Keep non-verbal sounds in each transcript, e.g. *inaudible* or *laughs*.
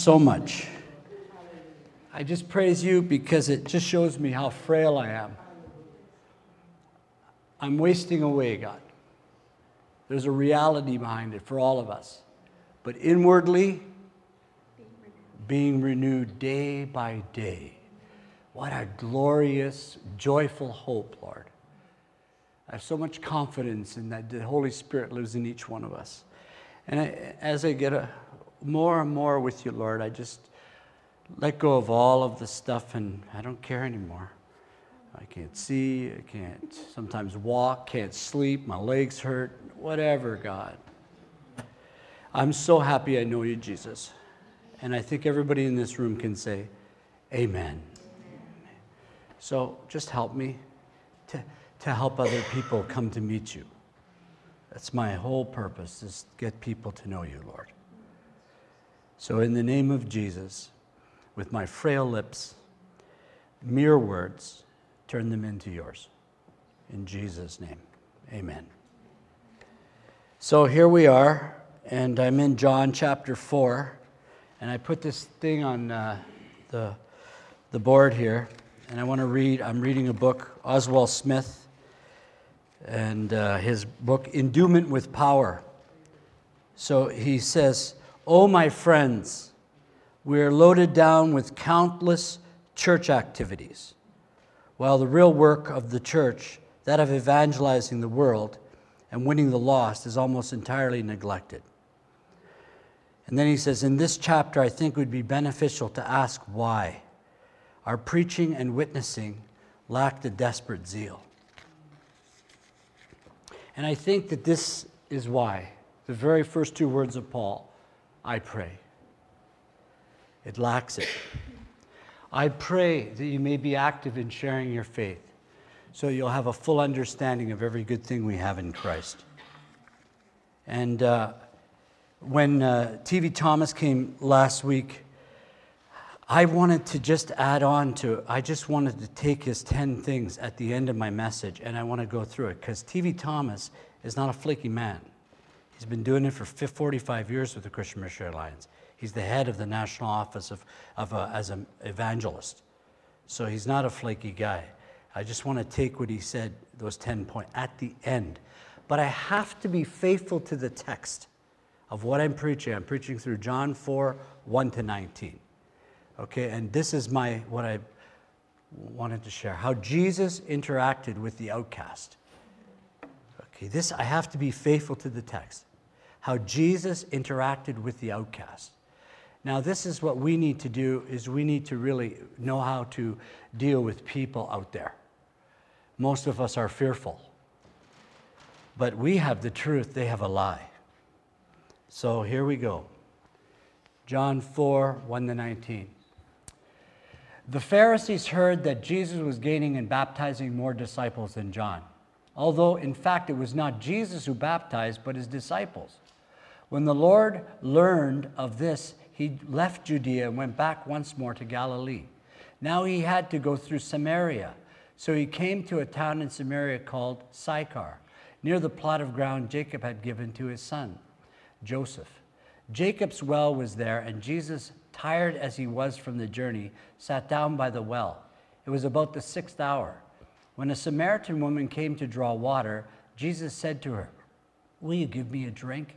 so much. I just praise you because it just shows me how frail I am. I'm wasting away, God. There's a reality behind it for all of us. But inwardly, being renewed day by day. What a glorious, joyful hope, Lord. I have so much confidence in that the Holy Spirit lives in each one of us. And I, as I get a, more and more with you, Lord, I just let go of all of the stuff and I don't care anymore. I can't see, I can't sometimes walk, can't sleep, my legs hurt, whatever, God. I'm so happy I know you, Jesus. And I think everybody in this room can say, Amen. So just help me to, to help other people come to meet you. That's my whole purpose, is get people to know you, Lord. So in the name of Jesus, with my frail lips, mere words, turn them into yours. In Jesus' name, amen. So here we are, and I'm in John chapter 4, and I put this thing on uh, the, the board here, and I want to read. I'm reading a book, Oswald Smith, and uh, his book, Endowment with Power. So he says, Oh, my friends, we are loaded down with countless church activities, while the real work of the church, that of evangelizing the world, and winning the lost is almost entirely neglected. And then he says, in this chapter, I think it would be beneficial to ask why. Our preaching and witnessing lacked a desperate zeal. And I think that this is why. The very first two words of Paul, I pray. It lacks it. I pray that you may be active in sharing your faith so you'll have a full understanding of every good thing we have in Christ. And uh, when uh, TV Thomas came last week, I wanted to just add on to, I just wanted to take his 10 things at the end of my message and I want to go through it because TV Thomas is not a flaky man. He's been doing it for 45 years with the Christian Missionary Alliance. He's the head of the national office of, of a, as an evangelist. So he's not a flaky guy. I just want to take what he said, those 10 points, at the end. But I have to be faithful to the text of what I'm preaching. I'm preaching through John 4 1 to 19. Okay, and this is my what I wanted to share how Jesus interacted with the outcast. Okay, this I have to be faithful to the text. How Jesus interacted with the outcast. Now, this is what we need to do is we need to really know how to deal with people out there most of us are fearful. But we have the truth, they have a lie. So here we go. John 4 1 to 19. The Pharisees heard that Jesus was gaining and baptizing more disciples than John, although in fact it was not Jesus who baptized, but his disciples. When the Lord learned of this, he left Judea and went back once more to Galilee. Now he had to go through Samaria. So he came to a town in Samaria called Sychar, near the plot of ground Jacob had given to his son, Joseph. Jacob's well was there, and Jesus, tired as he was from the journey, sat down by the well. It was about the sixth hour. When a Samaritan woman came to draw water, Jesus said to her, Will you give me a drink?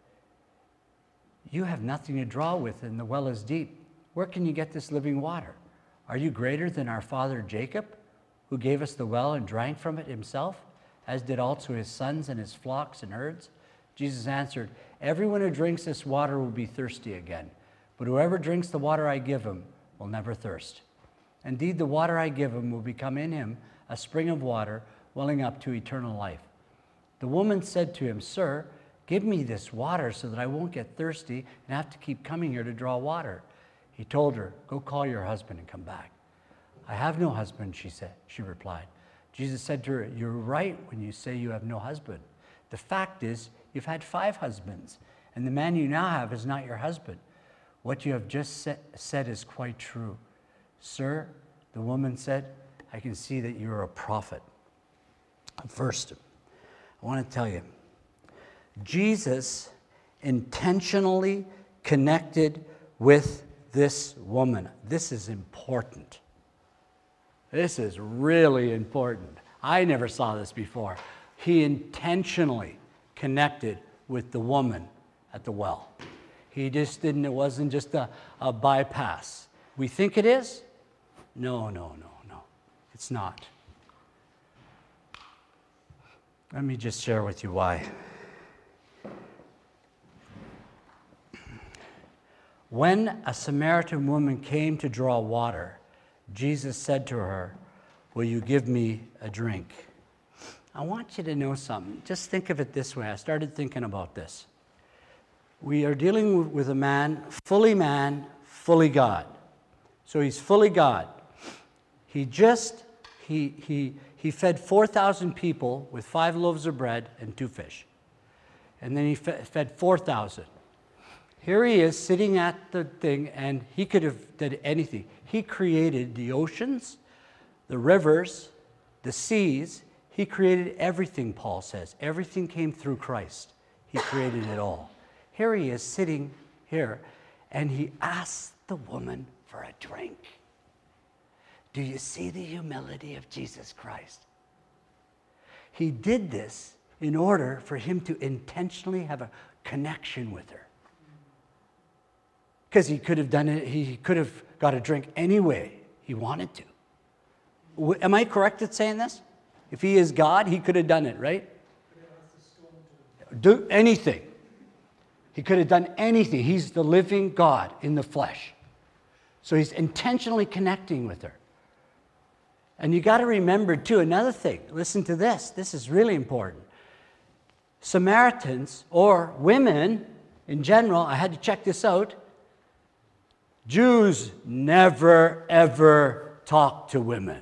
You have nothing to draw with, and the well is deep. Where can you get this living water? Are you greater than our father Jacob? who gave us the well and drank from it himself, as did also his sons and his flocks and herds? Jesus answered, Everyone who drinks this water will be thirsty again, but whoever drinks the water I give him will never thirst. Indeed, the water I give him will become in him a spring of water welling up to eternal life. The woman said to him, Sir, give me this water so that I won't get thirsty and have to keep coming here to draw water. He told her, Go call your husband and come back. I have no husband, she said. She replied. Jesus said to her, You're right when you say you have no husband. The fact is, you've had five husbands, and the man you now have is not your husband. What you have just said is quite true. Sir, the woman said, I can see that you're a prophet. First, I want to tell you Jesus intentionally connected with this woman. This is important. This is really important. I never saw this before. He intentionally connected with the woman at the well. He just didn't, it wasn't just a, a bypass. We think it is? No, no, no, no. It's not. Let me just share with you why. When a Samaritan woman came to draw water, Jesus said to her, Will you give me a drink? I want you to know something. Just think of it this way. I started thinking about this. We are dealing with a man, fully man, fully God. So he's fully God. He just, he, he, he fed 4,000 people with five loaves of bread and two fish. And then he fed 4,000. Here he is sitting at the thing, and he could have done anything. He created the oceans, the rivers, the seas. He created everything, Paul says. Everything came through Christ. He created it all. Here he is sitting here, and he asks the woman for a drink. Do you see the humility of Jesus Christ? He did this in order for him to intentionally have a connection with her because he could have done it, he could have got a drink anyway he wanted to. Am I correct in saying this? If he is God, he could have done it, right? Do anything. He could have done anything. He's the living God in the flesh. So he's intentionally connecting with her. And you got to remember, too, another thing. Listen to this. This is really important. Samaritans, or women in general, I had to check this out, Jews never, ever talk to women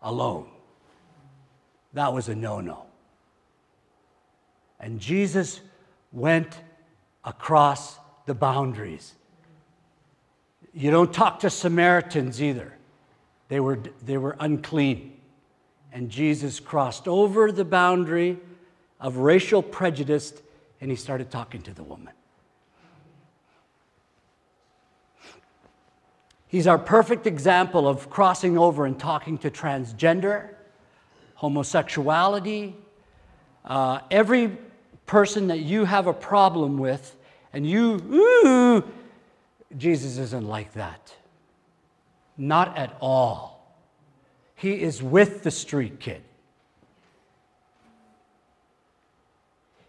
alone. That was a no no. And Jesus went across the boundaries. You don't talk to Samaritans either, they were, they were unclean. And Jesus crossed over the boundary of racial prejudice and he started talking to the woman. He's our perfect example of crossing over and talking to transgender, homosexuality, uh, every person that you have a problem with, and you, ooh, Jesus isn't like that. Not at all. He is with the street kid.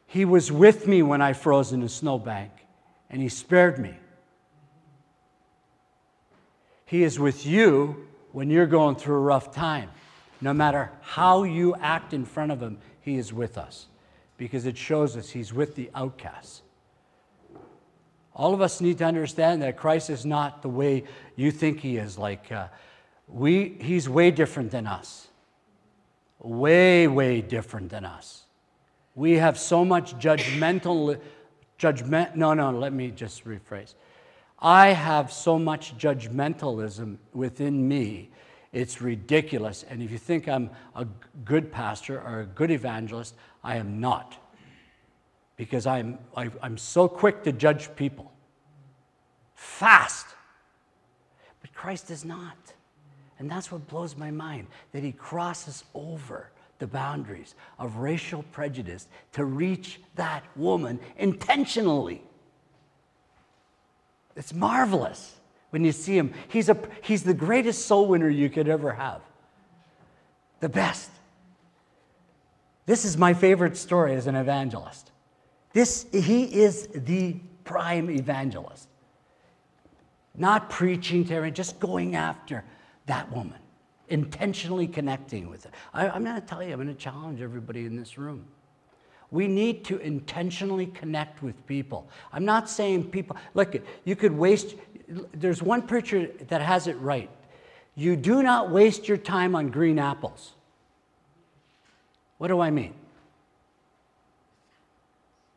He was with me when I froze in a snowbank, and he spared me. He is with you when you're going through a rough time. No matter how you act in front of Him, He is with us because it shows us He's with the outcasts. All of us need to understand that Christ is not the way you think He is. Like, uh, we, He's way different than us. Way, way different than us. We have so much judgmental, judgment. No, no, let me just rephrase. I have so much judgmentalism within me. It's ridiculous. And if you think I'm a good pastor or a good evangelist, I am not. Because I'm, I, am i am so quick to judge people. Fast. But Christ is not. And that's what blows my mind that he crosses over the boundaries of racial prejudice to reach that woman intentionally. It's marvelous when you see him. He's, a, he's the greatest soul winner you could ever have, the best. This is my favorite story as an evangelist. This, he is the prime evangelist. Not preaching to everyone, just going after that woman, intentionally connecting with her. I, I'm going to tell you, I'm going to challenge everybody in this room. We need to intentionally connect with people. I'm not saying people, look, you could waste, there's one preacher that has it right. You do not waste your time on green apples. What do I mean?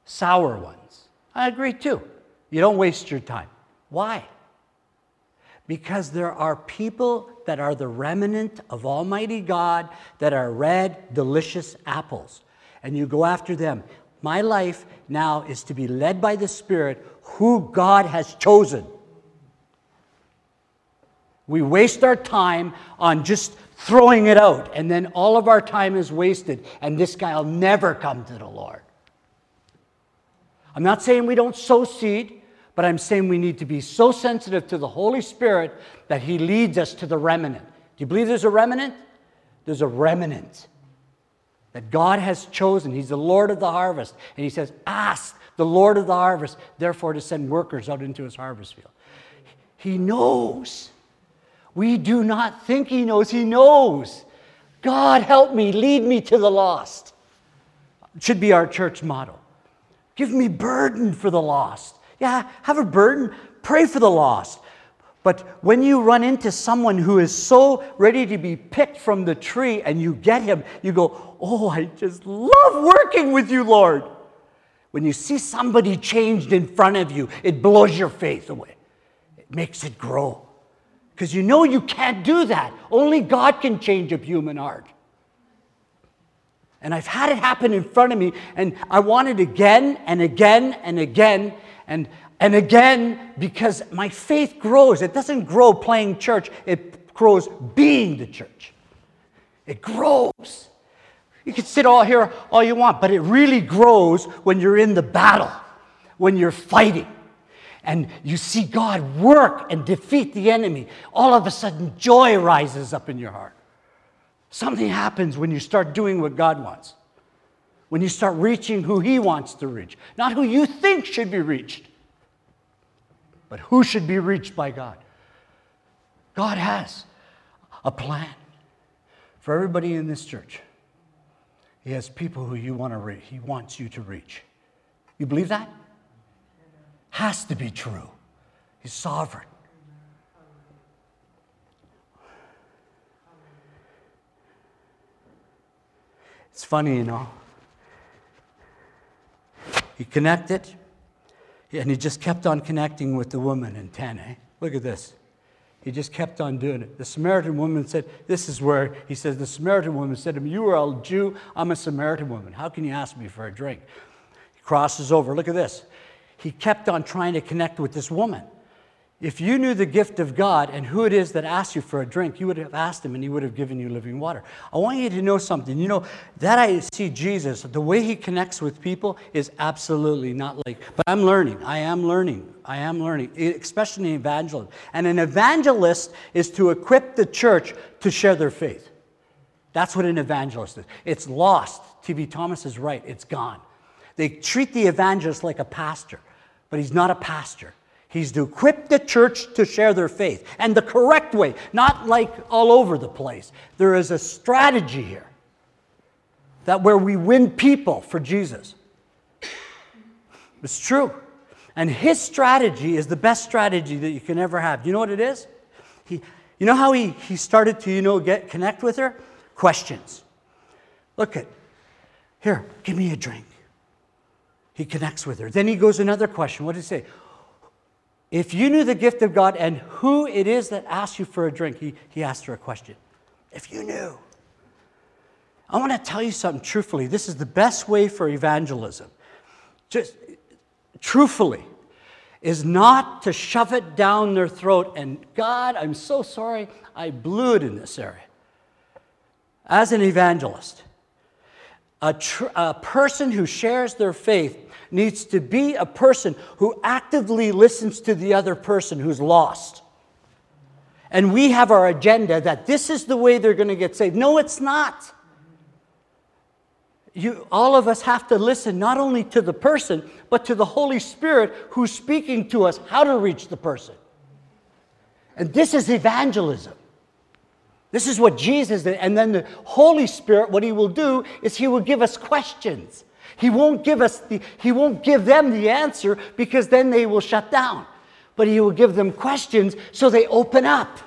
Sour ones. I agree too. You don't waste your time. Why? Because there are people that are the remnant of Almighty God that are red, delicious apples and you go after them. My life now is to be led by the Spirit who God has chosen. We waste our time on just throwing it out, and then all of our time is wasted, and this guy will never come to the Lord. I'm not saying we don't sow seed, but I'm saying we need to be so sensitive to the Holy Spirit that He leads us to the remnant. Do you believe there's a remnant? There's a remnant that God has chosen. He's the Lord of the harvest. And he says, Ask the Lord of the harvest, therefore, to send workers out into his harvest field. He knows. We do not think he knows. He knows. God, help me, lead me to the lost. Should be our church motto. Give me burden for the lost. Yeah, have a burden. Pray for the lost. But when you run into someone who is so ready to be picked from the tree and you get him, you go, Oh, I just love working with you, Lord. When you see somebody changed in front of you, it blows your faith away, it makes it grow. Because you know you can't do that. Only God can change a human heart. And I've had it happen in front of me, and I want it again and again and again. And and again, because my faith grows, it doesn't grow playing church, it grows being the church. It grows. You can sit all here all you want, but it really grows when you're in the battle, when you're fighting, and you see God work and defeat the enemy. All of a sudden, joy rises up in your heart. Something happens when you start doing what God wants, when you start reaching who He wants to reach, not who you think should be reached. But who should be reached by God? God has a plan for everybody in this church. He has people who you want to reach. He wants you to reach. You believe that? Has to be true. He's sovereign. It's funny, you know. He connected and he just kept on connecting with the woman in 10, eh? Look at this. He just kept on doing it. The Samaritan woman said, This is where he says, The Samaritan woman said to him, You are a Jew, I'm a Samaritan woman. How can you ask me for a drink? He crosses over. Look at this. He kept on trying to connect with this woman. If you knew the gift of God and who it is that asked you for a drink, you would have asked him and he would have given you living water. I want you to know something. You know, that I see Jesus, the way he connects with people is absolutely not like, but I'm learning. I am learning. I am learning, especially in evangelism. And an evangelist is to equip the church to share their faith. That's what an evangelist is. It's lost. T.V. Thomas is right. It's gone. They treat the evangelist like a pastor, but he's not a pastor. He's to equip the church to share their faith and the correct way, not like all over the place. There is a strategy here that where we win people for Jesus. It's true. And his strategy is the best strategy that you can ever have. You know what it is? He, you know how he, he started to, you know, get connect with her? Questions. Look at, here, give me a drink. He connects with her. Then he goes another question. What did he say? If you knew the gift of God and who it is that asks you for a drink, he, he asked her a question. If you knew. I want to tell you something truthfully. This is the best way for evangelism. Just truthfully, is not to shove it down their throat and, God, I'm so sorry, I blew it in this area. As an evangelist, a, tr- a person who shares their faith needs to be a person who actively listens to the other person who's lost. And we have our agenda that this is the way they're going to get saved. No, it's not. You, all of us have to listen not only to the person, but to the Holy Spirit who's speaking to us how to reach the person. And this is evangelism. This is what Jesus did. And then the Holy Spirit, what He will do is He will give us questions. He won't give us the, he won't give them the answer because then they will shut down. But he will give them questions so they open up.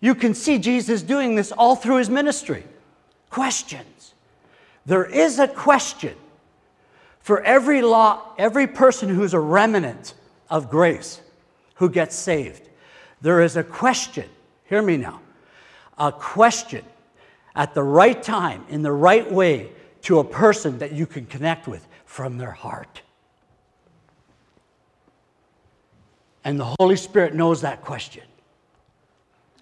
You can see Jesus doing this all through his ministry. Questions. There is a question for every law, every person who's a remnant of grace who gets saved. There is a question. Hear me now. A question at the right time, in the right way, to a person that you can connect with from their heart. And the Holy Spirit knows that question.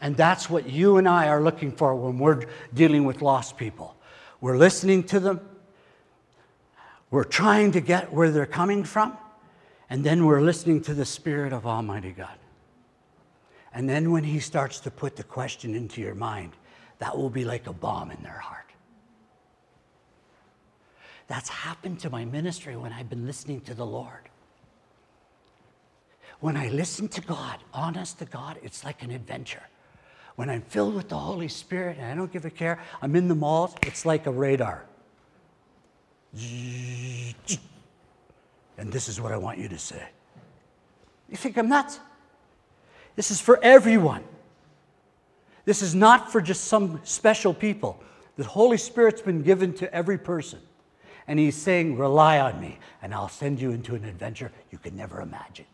And that's what you and I are looking for when we're dealing with lost people. We're listening to them, we're trying to get where they're coming from, and then we're listening to the Spirit of Almighty God. And then when He starts to put the question into your mind, that will be like a bomb in their heart. That's happened to my ministry when I've been listening to the Lord. When I listen to God, honest to God, it's like an adventure. When I'm filled with the Holy Spirit and I don't give a care, I'm in the malls, it's like a radar. And this is what I want you to say. You think I'm nuts? This is for everyone. This is not for just some special people. The Holy Spirit's been given to every person. And He's saying, Rely on me, and I'll send you into an adventure you could never imagine.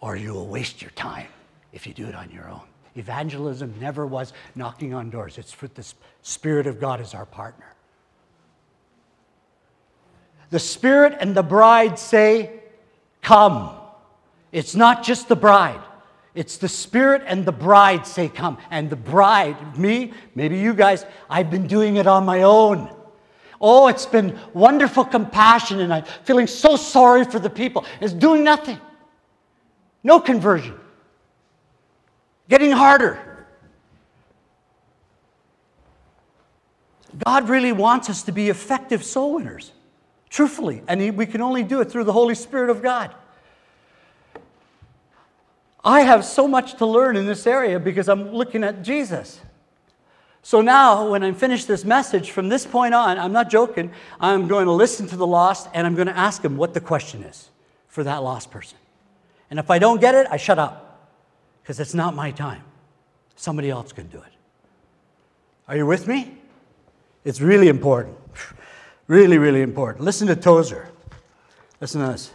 Or you will waste your time if you do it on your own. Evangelism never was knocking on doors, it's for the Spirit of God as our partner. The Spirit and the bride say, Come. It's not just the bride. It's the Spirit and the bride say, Come. And the bride, me, maybe you guys, I've been doing it on my own. Oh, it's been wonderful compassion, and I'm feeling so sorry for the people. It's doing nothing. No conversion getting harder. God really wants us to be effective soul winners, truthfully, and we can only do it through the Holy Spirit of God. I have so much to learn in this area because I'm looking at Jesus. So now, when I'm finished this message, from this point on, I'm not joking, I'm going to listen to the lost and I'm going to ask him what the question is for that lost person. And if I don't get it, I shut up because it's not my time. Somebody else can do it. Are you with me? It's really important. *sighs* Really, really important. Listen to Tozer. Listen to this.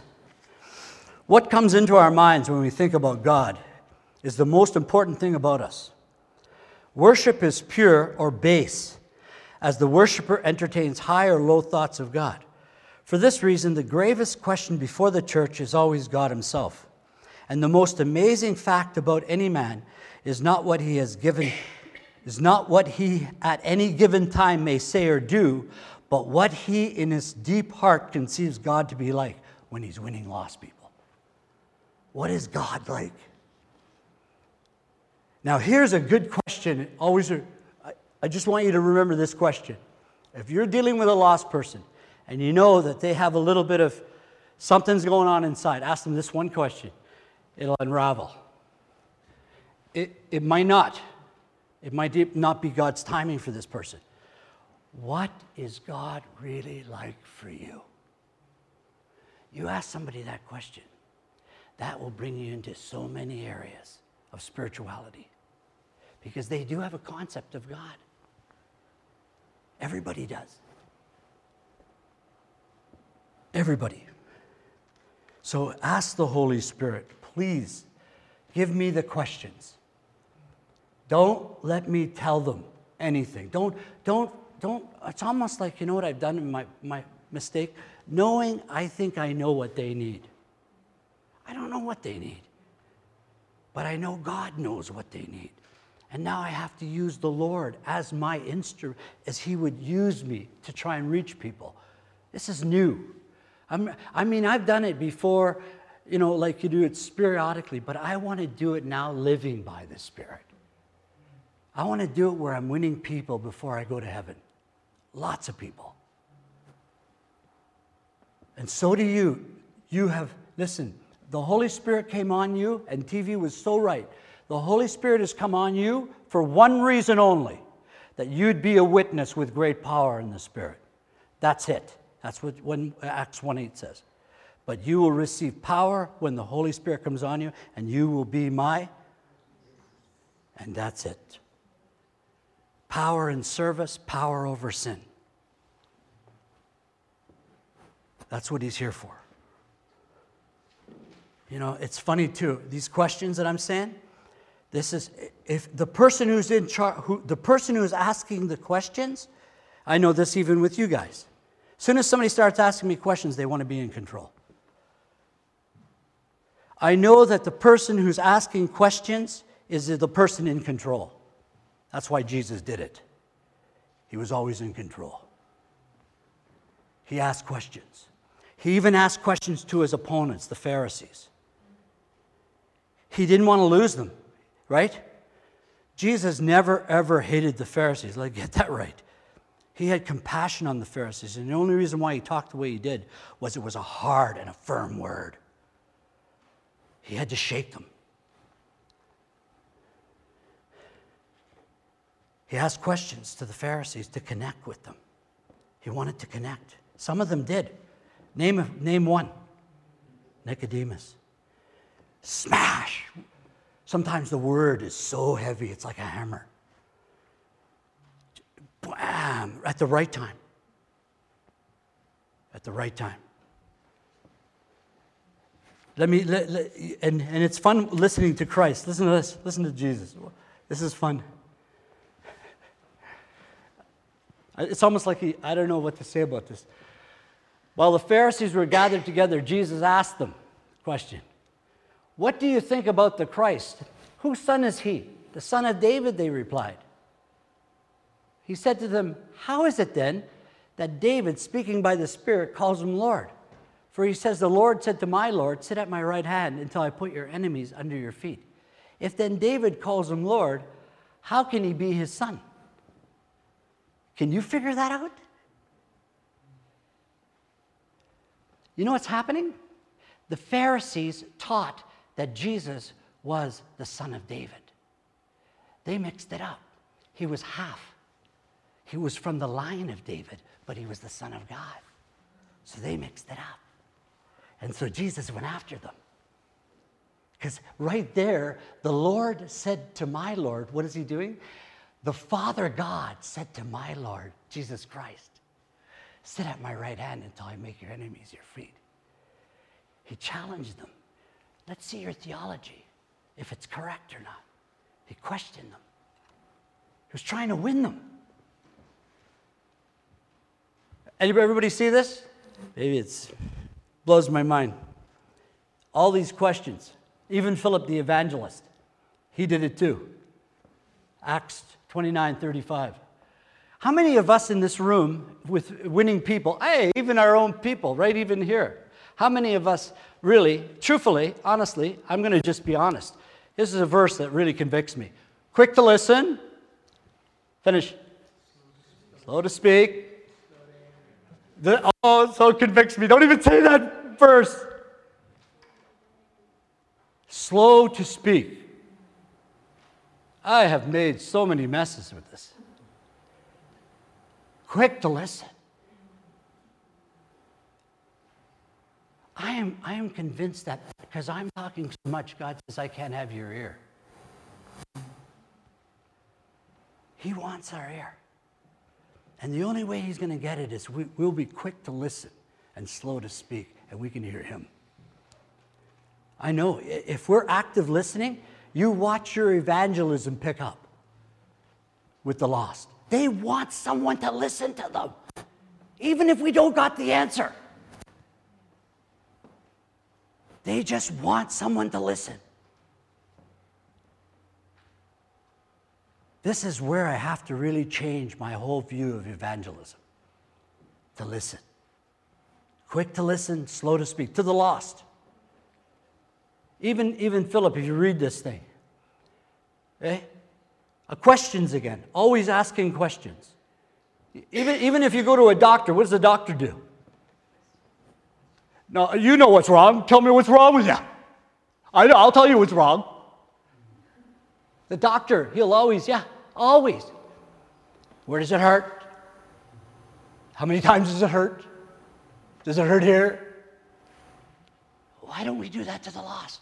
What comes into our minds when we think about God is the most important thing about us. Worship is pure or base, as the worshiper entertains high or low thoughts of God. For this reason, the gravest question before the church is always God Himself. And the most amazing fact about any man is not what he has given, is not what he at any given time may say or do, but what he in his deep heart conceives God to be like when he's winning lost people. What is God like? Now, here's a good question. Always, uh, I just want you to remember this question. If you're dealing with a lost person and you know that they have a little bit of something's going on inside, ask them this one question it'll unravel. It, it might not. It might not be God's timing for this person. What is God really like for you? You ask somebody that question, that will bring you into so many areas of spirituality because they do have a concept of God. Everybody does. Everybody. So ask the Holy Spirit please give me the questions. Don't let me tell them anything. Don't, don't, don't. It's almost like, you know what I've done in my, my mistake? Knowing I think I know what they need. I don't know what they need, but I know God knows what they need. And now I have to use the Lord as my instrument, as He would use me to try and reach people. This is new. I'm, i mean, I've done it before you know, like you do it periodically, but I want to do it now living by the Spirit. I want to do it where I'm winning people before I go to heaven. Lots of people. And so do you. You have, listen, the Holy Spirit came on you, and TV was so right. The Holy Spirit has come on you for one reason only that you'd be a witness with great power in the Spirit. That's it. That's what when Acts 1 8 says. But you will receive power when the Holy Spirit comes on you, and you will be my. And that's it. Power in service, power over sin. That's what he's here for. You know, it's funny too. These questions that I'm saying, this is if the person who's in charge, who, the person who's asking the questions, I know this even with you guys. As soon as somebody starts asking me questions, they want to be in control. I know that the person who's asking questions is the person in control. That's why Jesus did it. He was always in control. He asked questions. He even asked questions to his opponents, the Pharisees. He didn't want to lose them, right? Jesus never ever hated the Pharisees. Like, get that right. He had compassion on the Pharisees. And the only reason why he talked the way he did was it was a hard and a firm word. He had to shake them. He asked questions to the Pharisees to connect with them. He wanted to connect. Some of them did. Name, name one Nicodemus. Smash. Sometimes the word is so heavy, it's like a hammer. Bam, at the right time. At the right time. Let me, let, let, and, and it's fun listening to Christ. Listen to this. Listen to Jesus. This is fun. It's almost like he, I don't know what to say about this. While the Pharisees were gathered together, Jesus asked them question what do you think about the Christ? Whose son is he? The son of David, they replied. He said to them, How is it then that David, speaking by the Spirit, calls him Lord? For he says, The Lord said to my Lord, Sit at my right hand until I put your enemies under your feet. If then David calls him Lord, how can he be his son? Can you figure that out? You know what's happening? The Pharisees taught that Jesus was the son of David. They mixed it up. He was half. He was from the line of David, but he was the son of God. So they mixed it up. And so Jesus went after them. Because right there, the Lord said to my Lord, what is he doing? The Father God said to my Lord, Jesus Christ, sit at my right hand until I make your enemies your feet. He challenged them. Let's see your theology, if it's correct or not. He questioned them. He was trying to win them. Everybody see this? Maybe it blows my mind. All these questions, even Philip the evangelist, he did it too. Acts 29 35. How many of us in this room with winning people, hey, even our own people, right even here, how many of us really, truthfully, honestly, I'm going to just be honest. This is a verse that really convicts me. Quick to listen, finish. Slow to speak. The, oh, so convicts me. Don't even say that verse. Slow to speak. I have made so many messes with this. Quick to listen. I am, I am convinced that because I'm talking so much, God says, I can't have your ear. He wants our ear. And the only way he's going to get it is we, we'll be quick to listen and slow to speak, and we can hear him. I know if we're active listening, you watch your evangelism pick up with the lost. They want someone to listen to them, even if we don't got the answer. They just want someone to listen. This is where I have to really change my whole view of evangelism to listen. Quick to listen, slow to speak, to the lost. Even, even Philip, if you read this thing, eh? Uh, questions again, always asking questions. Even, even if you go to a doctor, what does the doctor do? No, you know what's wrong. Tell me what's wrong with you. I know, I'll tell you what's wrong. The doctor, he'll always, yeah, always. Where does it hurt? How many times does it hurt? Does it hurt here? Why don't we do that to the lost?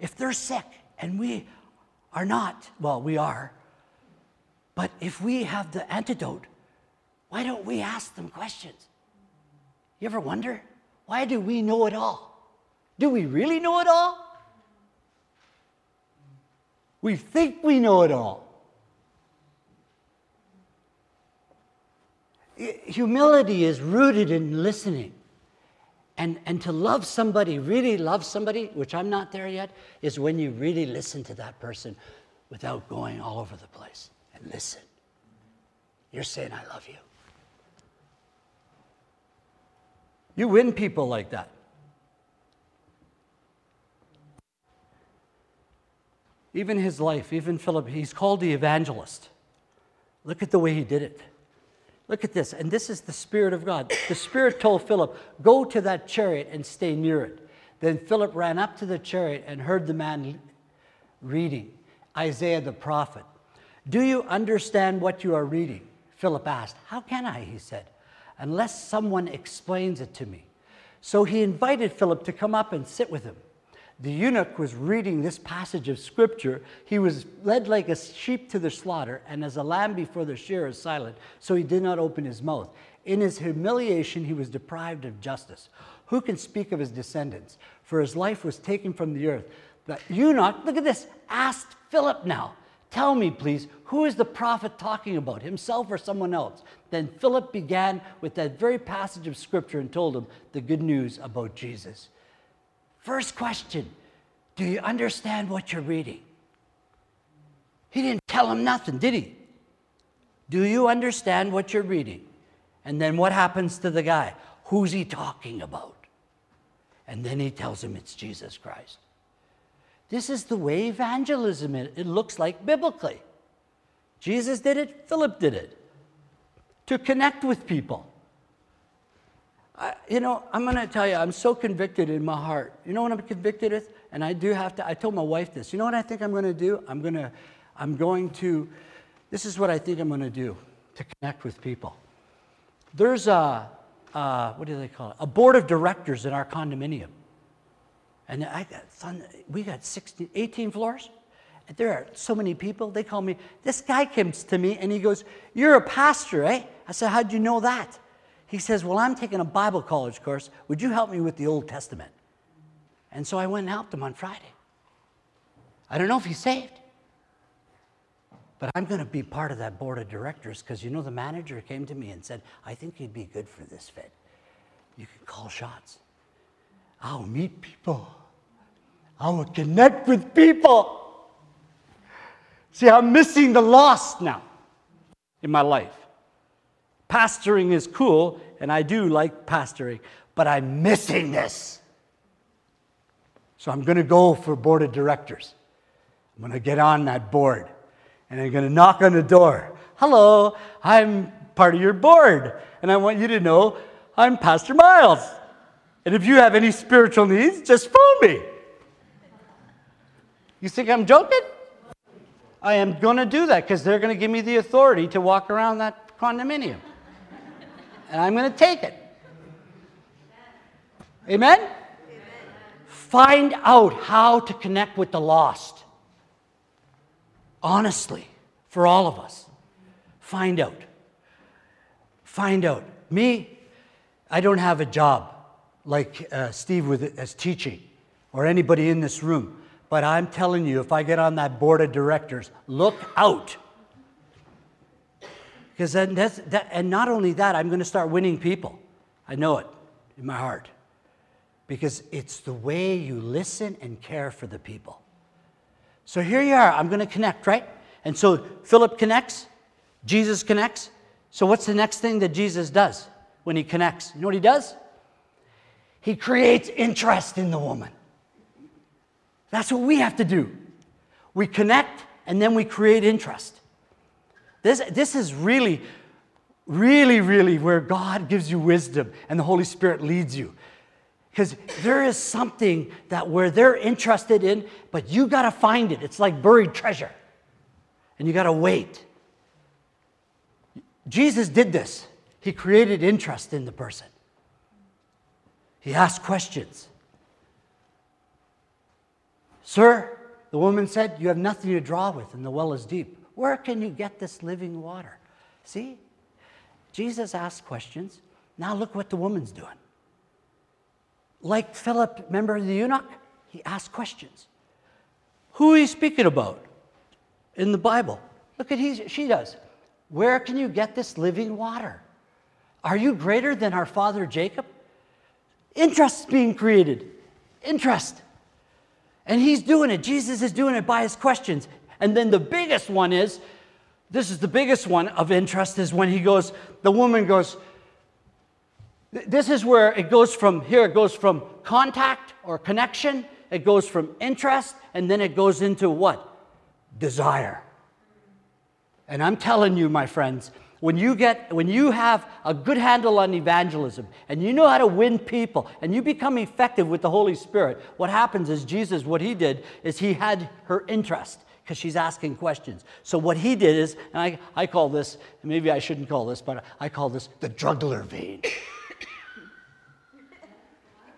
If they're sick and we are not, well, we are, but if we have the antidote, why don't we ask them questions? You ever wonder? Why do we know it all? Do we really know it all? We think we know it all. Humility is rooted in listening. And, and to love somebody, really love somebody, which I'm not there yet, is when you really listen to that person without going all over the place and listen. You're saying, I love you. You win people like that. Even his life, even Philip, he's called the evangelist. Look at the way he did it. Look at this. And this is the Spirit of God. The Spirit told Philip, Go to that chariot and stay near it. Then Philip ran up to the chariot and heard the man reading Isaiah the prophet. Do you understand what you are reading? Philip asked. How can I? He said unless someone explains it to me. So he invited Philip to come up and sit with him. The eunuch was reading this passage of scripture. He was led like a sheep to the slaughter, and as a lamb before the shearer is silent, so he did not open his mouth. In his humiliation, he was deprived of justice. Who can speak of his descendants? For his life was taken from the earth. The eunuch, look at this, asked Philip now, Tell me, please, who is the prophet talking about, himself or someone else? Then Philip began with that very passage of scripture and told him the good news about Jesus. First question Do you understand what you're reading? He didn't tell him nothing, did he? Do you understand what you're reading? And then what happens to the guy? Who's he talking about? And then he tells him it's Jesus Christ. This is the way evangelism is. It looks like biblically. Jesus did it, Philip did it. To connect with people. I, you know, I'm going to tell you, I'm so convicted in my heart. You know what I'm convicted with? And I do have to, I told my wife this. You know what I think I'm going to do? I'm going to, I'm going to, this is what I think I'm going to do to connect with people. There's a, uh, what do they call it? A board of directors in our condominium. And I got we got 16, 18 floors. And there are so many people. They call me, this guy comes to me and he goes, You're a pastor, eh? I said, How'd you know that? He says, Well, I'm taking a Bible college course. Would you help me with the Old Testament? And so I went and helped him on Friday. I don't know if he's saved, but I'm going to be part of that board of directors because you know the manager came to me and said, I think you'd be good for this fit. You can call shots. I'll meet people. I will connect with people. See, I'm missing the lost now in my life. Pastoring is cool, and I do like pastoring, but I'm missing this. So I'm going to go for board of directors. I'm going to get on that board, and I'm going to knock on the door. Hello, I'm part of your board, and I want you to know I'm Pastor Miles. And if you have any spiritual needs, just phone me. You think I'm joking? I am going to do that because they're going to give me the authority to walk around that condominium. and I'm going to take it. Amen? Amen? Find out how to connect with the lost. Honestly, for all of us. Find out. Find out. Me, I don't have a job like uh, Steve with as teaching or anybody in this room. But I'm telling you, if I get on that board of directors, look out. Because then that's, that, and not only that, I'm going to start winning people. I know it in my heart. Because it's the way you listen and care for the people. So here you are. I'm going to connect, right? And so Philip connects, Jesus connects. So what's the next thing that Jesus does when he connects? You know what he does? He creates interest in the woman. That's what we have to do. We connect and then we create interest. This, this is really, really, really where God gives you wisdom and the Holy Spirit leads you. Because there is something that where they're interested in, but you got to find it. It's like buried treasure. and you got to wait. Jesus did this. He created interest in the person. He asked questions. Sir, the woman said, You have nothing to draw with, and the well is deep. Where can you get this living water? See? Jesus asked questions. Now look what the woman's doing. Like Philip, remember the eunuch? He asked questions. Who are you speaking about in the Bible? Look at he, she does. Where can you get this living water? Are you greater than our father Jacob? Interest being created. Interest. And he's doing it. Jesus is doing it by his questions. And then the biggest one is this is the biggest one of interest is when he goes, the woman goes, this is where it goes from here, it goes from contact or connection, it goes from interest, and then it goes into what? Desire. And I'm telling you, my friends, when you get when you have a good handle on evangelism and you know how to win people and you become effective with the holy spirit what happens is jesus what he did is he had her interest because she's asking questions. So what he did is and I, I call this maybe i shouldn't call this but i call this the juggler vein. *coughs*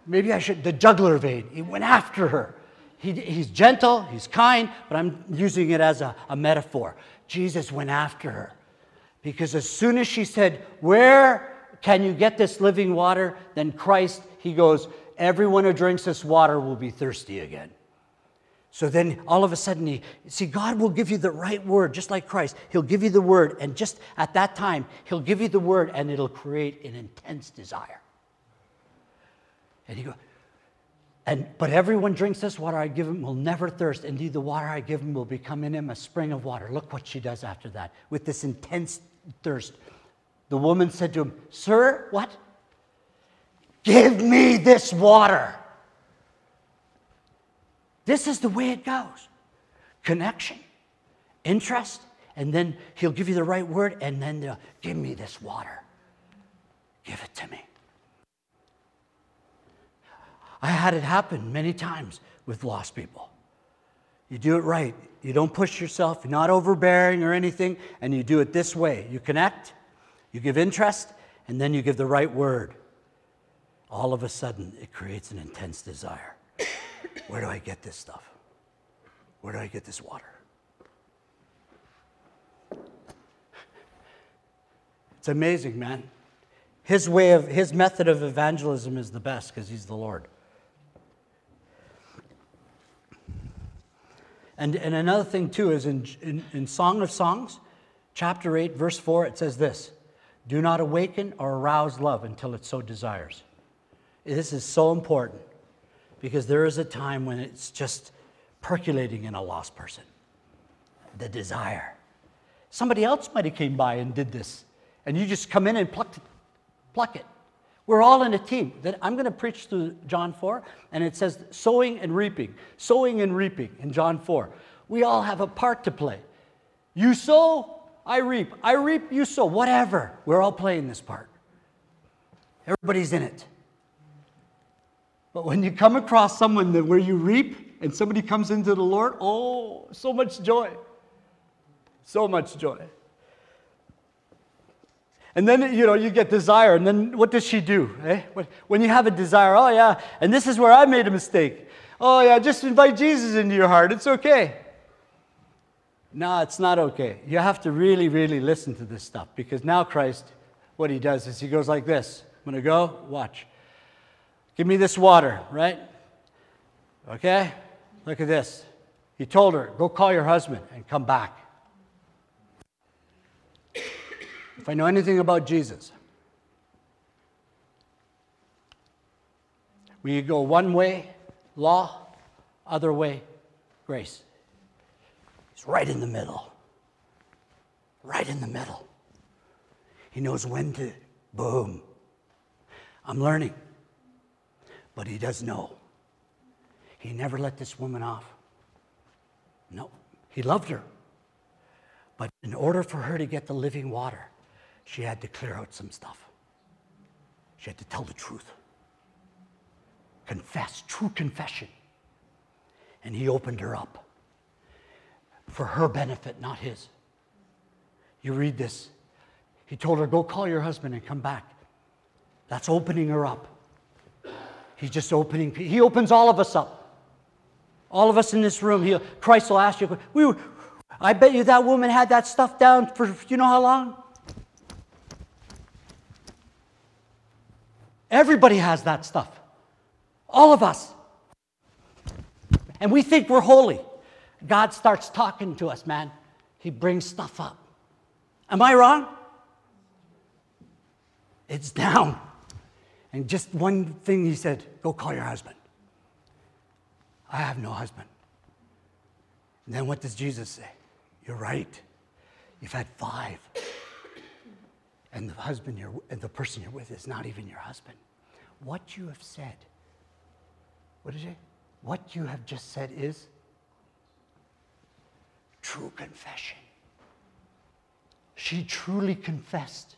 Maybe i should the juggler vein. He went after her. He, he's gentle he's kind but i'm using it as a, a metaphor. Jesus went after her because as soon as she said, Where can you get this living water? Then Christ, he goes, Everyone who drinks this water will be thirsty again. So then all of a sudden, he, see, God will give you the right word, just like Christ. He'll give you the word, and just at that time, He'll give you the word, and it'll create an intense desire. And he goes, and, but everyone drinks this water I give him will never thirst. Indeed, the water I give him will become in him a spring of water. Look what she does after that with this intense thirst. The woman said to him, Sir, what? Give me this water. This is the way it goes connection, interest, and then he'll give you the right word, and then they'll give me this water. Give it to me. I had it happen many times with lost people. You do it right. You don't push yourself. You're not overbearing or anything. And you do it this way you connect, you give interest, and then you give the right word. All of a sudden, it creates an intense desire. Where do I get this stuff? Where do I get this water? It's amazing, man. His way of his method of evangelism is the best because he's the Lord. And, and another thing, too, is in, in, in Song of Songs, chapter 8, verse 4, it says this Do not awaken or arouse love until it so desires. This is so important because there is a time when it's just percolating in a lost person the desire. Somebody else might have came by and did this, and you just come in and pluck it. Pluck it. We're all in a team. That I'm going to preach through John 4, and it says sowing and reaping, sowing and reaping in John 4. We all have a part to play. You sow, I reap. I reap, you sow. Whatever. We're all playing this part. Everybody's in it. But when you come across someone that where you reap and somebody comes into the Lord, oh, so much joy. So much joy. And then, you know, you get desire. And then what does she do? Eh? When you have a desire, oh, yeah, and this is where I made a mistake. Oh, yeah, just invite Jesus into your heart. It's okay. No, it's not okay. You have to really, really listen to this stuff because now Christ, what he does is he goes like this I'm going to go, watch. Give me this water, right? Okay? Look at this. He told her, Go call your husband and come back. If I know anything about Jesus, we go one way, law, other way, grace. He's right in the middle. Right in the middle. He knows when to, boom. I'm learning. But he does know. He never let this woman off. No, he loved her. But in order for her to get the living water, she had to clear out some stuff. She had to tell the truth, confess, true confession. And he opened her up for her benefit, not his. You read this. He told her, Go call your husband and come back. That's opening her up. He's just opening, he opens all of us up. All of us in this room, he, Christ will ask you, we I bet you that woman had that stuff down for you know how long? Everybody has that stuff. All of us. And we think we're holy. God starts talking to us, man. He brings stuff up. Am I wrong? It's down. And just one thing he said go call your husband. I have no husband. And then what does Jesus say? You're right. You've had five. And the husband you're, and the person you're with is not even your husband. What you have said, what is it? What you have just said is true confession. She truly confessed.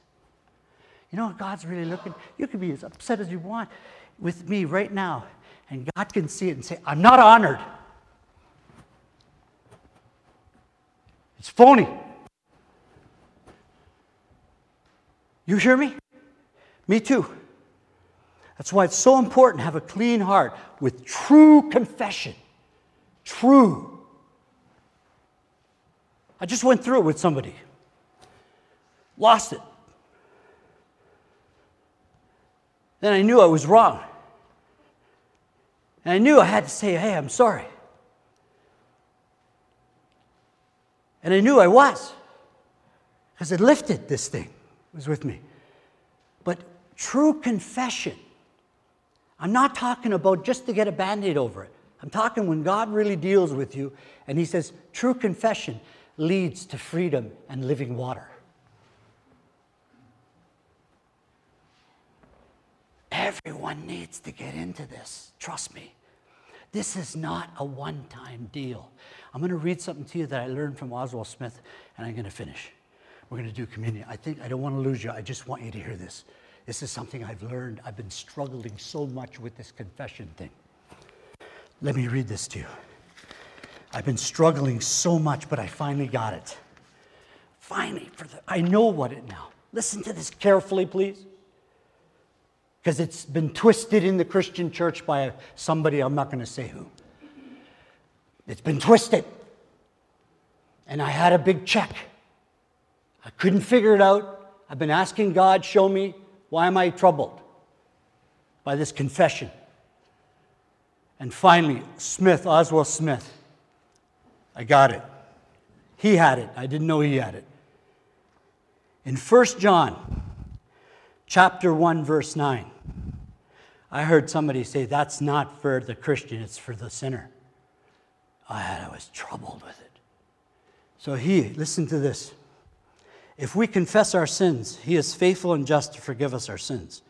You know, God's really looking. You can be as upset as you want with me right now, and God can see it and say, I'm not honored. It's phony. You hear me? Me too. That's why it's so important to have a clean heart with true confession. True. I just went through it with somebody. Lost it. Then I knew I was wrong. And I knew I had to say, hey, I'm sorry. And I knew I was. Because it lifted this thing, was with me. But true confession, I'm not talking about just to get a band aid over it. I'm talking when God really deals with you and He says, true confession leads to freedom and living water. Everyone needs to get into this. Trust me. This is not a one time deal. I'm going to read something to you that I learned from Oswald Smith, and I'm going to finish. We're going to do communion. I think I don't want to lose you. I just want you to hear this. This is something I've learned. I've been struggling so much with this confession thing. Let me read this to you. I've been struggling so much, but I finally got it. Finally, for the, I know what it now. Listen to this carefully, please because it's been twisted in the Christian church by somebody, I'm not going to say who. It's been twisted. And I had a big check. I couldn't figure it out. I've been asking God, show me why am I troubled by this confession? And finally, Smith, Oswald Smith, I got it. He had it. I didn't know he had it. In 1 John chapter 1 verse 9. I heard somebody say that's not for the Christian, it's for the sinner. I was troubled with it. So he, listen to this. If we confess our sins, he is faithful and just to forgive us our sins.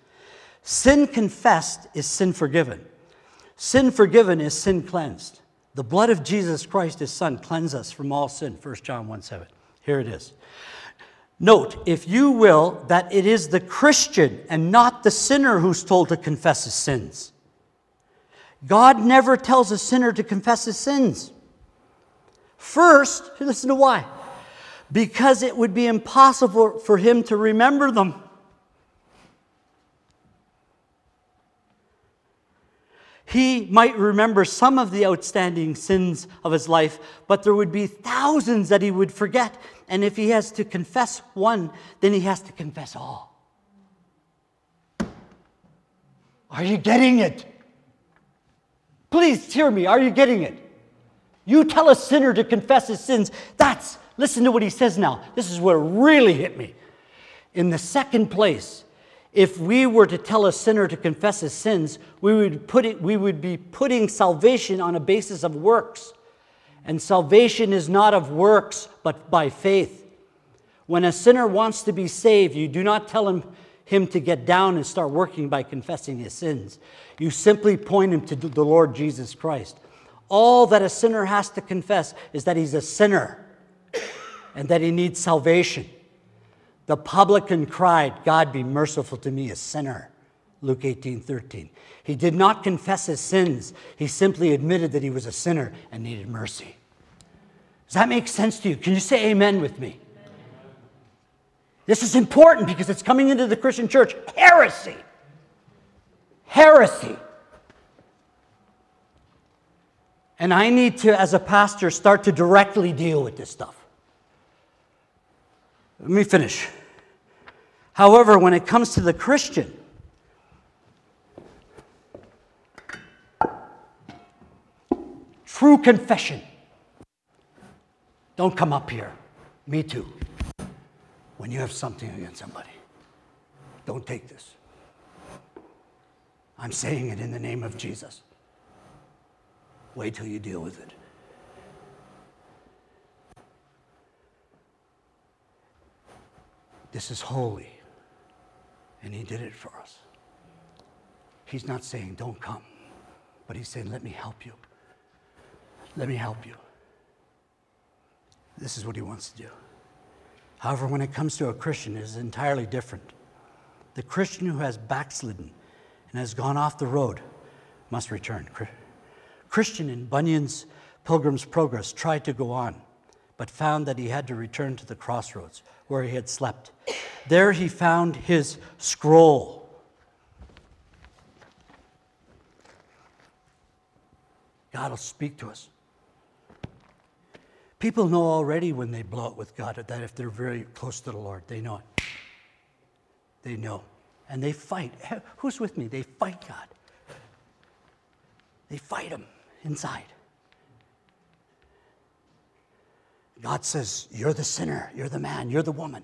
Sin confessed is sin forgiven. Sin forgiven is sin cleansed. The blood of Jesus Christ, his son, cleanses us from all sin. 1 John 1 7. Here it is. Note, if you will, that it is the Christian and not the sinner who's told to confess his sins. God never tells a sinner to confess his sins. First, listen to why. Because it would be impossible for him to remember them. He might remember some of the outstanding sins of his life, but there would be thousands that he would forget. And if he has to confess one, then he has to confess all. Are you getting it? Please hear me. Are you getting it? You tell a sinner to confess his sins. That's, listen to what he says now. This is where it really hit me. In the second place, if we were to tell a sinner to confess his sins, we would, put it, we would be putting salvation on a basis of works. And salvation is not of works, but by faith. When a sinner wants to be saved, you do not tell him, him to get down and start working by confessing his sins. You simply point him to the Lord Jesus Christ. All that a sinner has to confess is that he's a sinner and that he needs salvation. The publican cried, God be merciful to me, a sinner. Luke 18, 13. He did not confess his sins. He simply admitted that he was a sinner and needed mercy. Does that make sense to you? Can you say amen with me? This is important because it's coming into the Christian church. Heresy. Heresy. And I need to, as a pastor, start to directly deal with this stuff. Let me finish. However, when it comes to the Christian, true confession, don't come up here. Me too. When you have something against somebody, don't take this. I'm saying it in the name of Jesus. Wait till you deal with it. This is holy. And He did it for us. He's not saying, don't come, but He's saying, let me help you. Let me help you. This is what He wants to do. However, when it comes to a Christian, it is entirely different. The Christian who has backslidden and has gone off the road must return. Christian in Bunyan's Pilgrim's Progress tried to go on, but found that he had to return to the crossroads where he had slept. There he found his scroll. God will speak to us. People know already when they blow it with God that if they're very close to the Lord, they know it. They know. And they fight. Who's with me? They fight God. They fight Him inside. God says, You're the sinner, you're the man, you're the woman.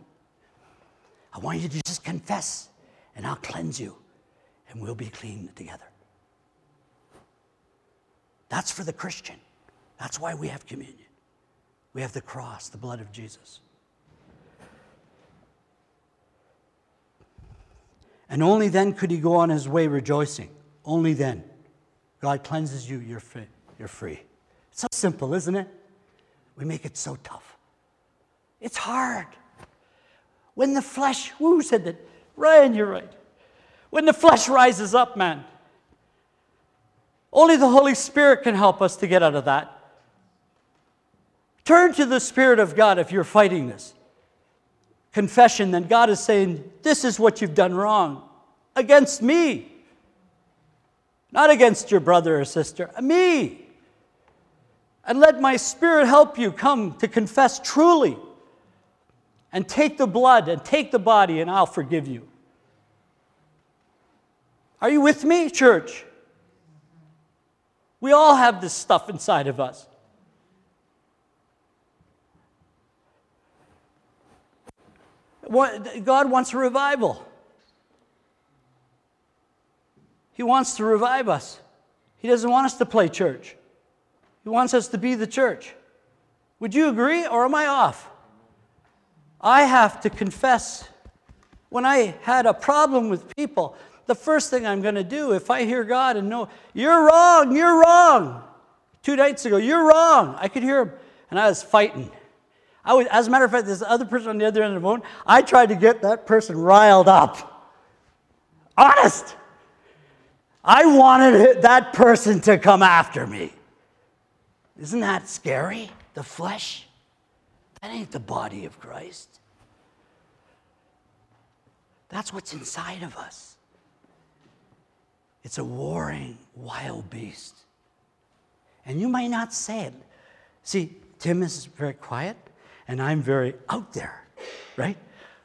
I want you to just confess, and I'll cleanse you, and we'll be clean together. That's for the Christian. That's why we have communion. We have the cross, the blood of Jesus. And only then could he go on his way rejoicing. Only then. God cleanses you, you're free. You're free. It's so simple, isn't it? We make it so tough. It's hard. When the flesh, who said that? Ryan, you're right. When the flesh rises up, man, only the Holy Spirit can help us to get out of that. Turn to the Spirit of God if you're fighting this confession, then God is saying, This is what you've done wrong against me. Not against your brother or sister, me. And let my spirit help you come to confess truly. And take the blood and take the body, and I'll forgive you. Are you with me, church? We all have this stuff inside of us. God wants a revival. He wants to revive us. He doesn't want us to play church. He wants us to be the church. Would you agree, or am I off? I have to confess. When I had a problem with people, the first thing I'm going to do, if I hear God and know, you're wrong, you're wrong. Two nights ago, you're wrong. I could hear him, and I was fighting. I was, as a matter of fact, this other person on the other end of the phone, I tried to get that person riled up. Honest. I wanted that person to come after me. Isn't that scary? The flesh? That ain't the body of Christ. That's what's inside of us. It's a warring, wild beast. And you might not say it. See, Tim is very quiet and I'm very out there, right?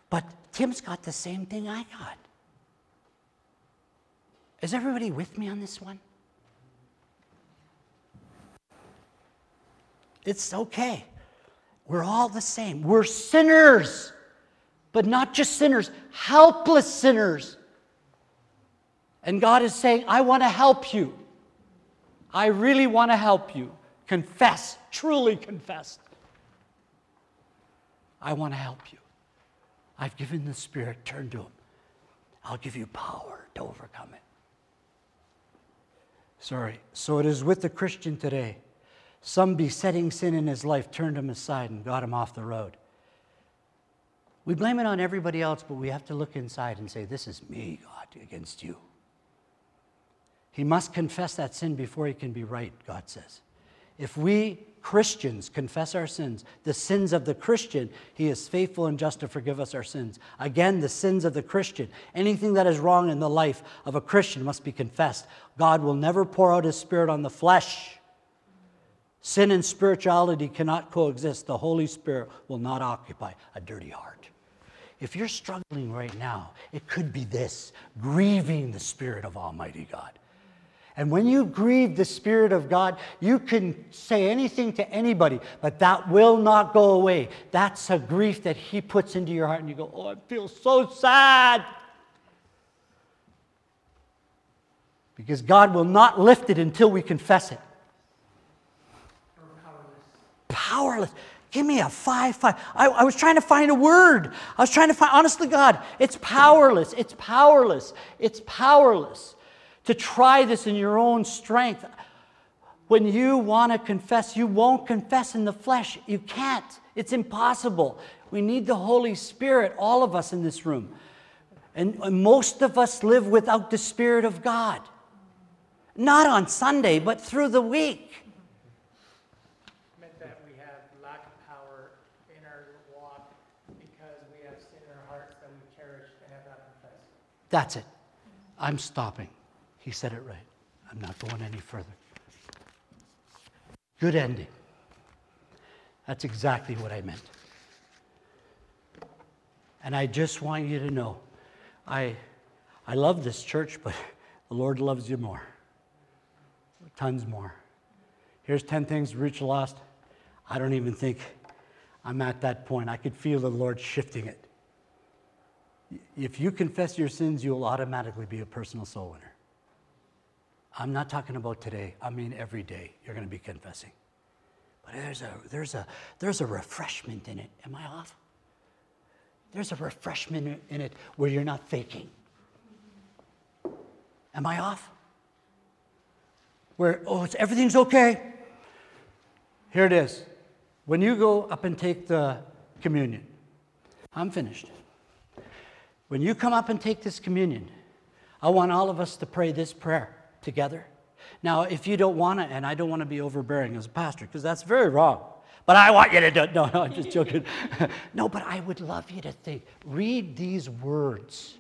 But Tim's got the same thing I got. Is everybody with me on this one? It's okay. We're all the same. We're sinners, but not just sinners, helpless sinners. And God is saying, I want to help you. I really want to help you. Confess, truly confess. I want to help you. I've given the Spirit, turn to Him. I'll give you power to overcome it. Sorry. So it is with the Christian today. Some besetting sin in his life turned him aside and got him off the road. We blame it on everybody else, but we have to look inside and say, This is me, God, against you. He must confess that sin before he can be right, God says. If we Christians confess our sins, the sins of the Christian, he is faithful and just to forgive us our sins. Again, the sins of the Christian. Anything that is wrong in the life of a Christian must be confessed. God will never pour out his spirit on the flesh. Sin and spirituality cannot coexist. The Holy Spirit will not occupy a dirty heart. If you're struggling right now, it could be this grieving the Spirit of Almighty God. And when you grieve the Spirit of God, you can say anything to anybody, but that will not go away. That's a grief that He puts into your heart, and you go, Oh, I feel so sad. Because God will not lift it until we confess it. Powerless. Give me a five, five. I, I was trying to find a word. I was trying to find, honestly, God, it's powerless. It's powerless. It's powerless to try this in your own strength. When you want to confess, you won't confess in the flesh. You can't. It's impossible. We need the Holy Spirit, all of us in this room. And most of us live without the Spirit of God. Not on Sunday, but through the week. Meant that we have lack of power in our walk because we have sin in our hearts that we cherish and have not confessed. That's it. I'm stopping. He said it right. I'm not going any further. Good ending. That's exactly what I meant. And I just want you to know I, I love this church, but *laughs* the Lord loves you more. Tons more. Here's 10 things reach lost. I don't even think I'm at that point. I could feel the Lord shifting it. If you confess your sins, you'll automatically be a personal soul winner. I'm not talking about today. I mean every day you're going to be confessing. But there's a, there's, a, there's a refreshment in it. Am I off? There's a refreshment in it where you're not faking. Am I off? Where, oh, it's, everything's okay. Here it is. When you go up and take the communion, I'm finished. When you come up and take this communion, I want all of us to pray this prayer together. Now, if you don't want to, and I don't want to be overbearing as a pastor, because that's very wrong. But I want you to do it. No, no, I'm just joking. *laughs* no, but I would love you to think. Read these words.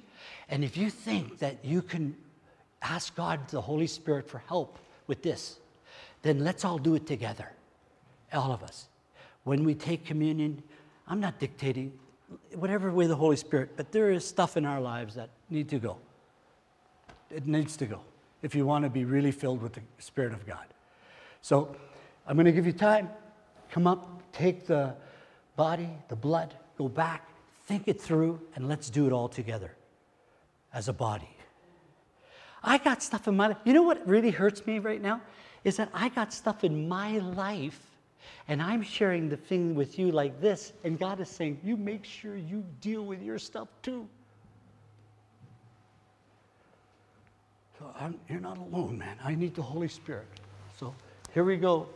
And if you think that you can ask God, the Holy Spirit, for help with this, then let's all do it together. All of us. When we take communion, I'm not dictating whatever way the Holy Spirit, but there is stuff in our lives that need to go. It needs to go if you want to be really filled with the Spirit of God. So I'm going to give you time. Come up, take the body, the blood, go back, think it through, and let's do it all together as a body. I got stuff in my life. You know what really hurts me right now? Is that I got stuff in my life and I'm sharing the thing with you like this, and God is saying, You make sure you deal with your stuff too. So I'm, you're not alone, man. I need the Holy Spirit. So here we go.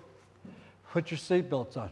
Put your seatbelts on.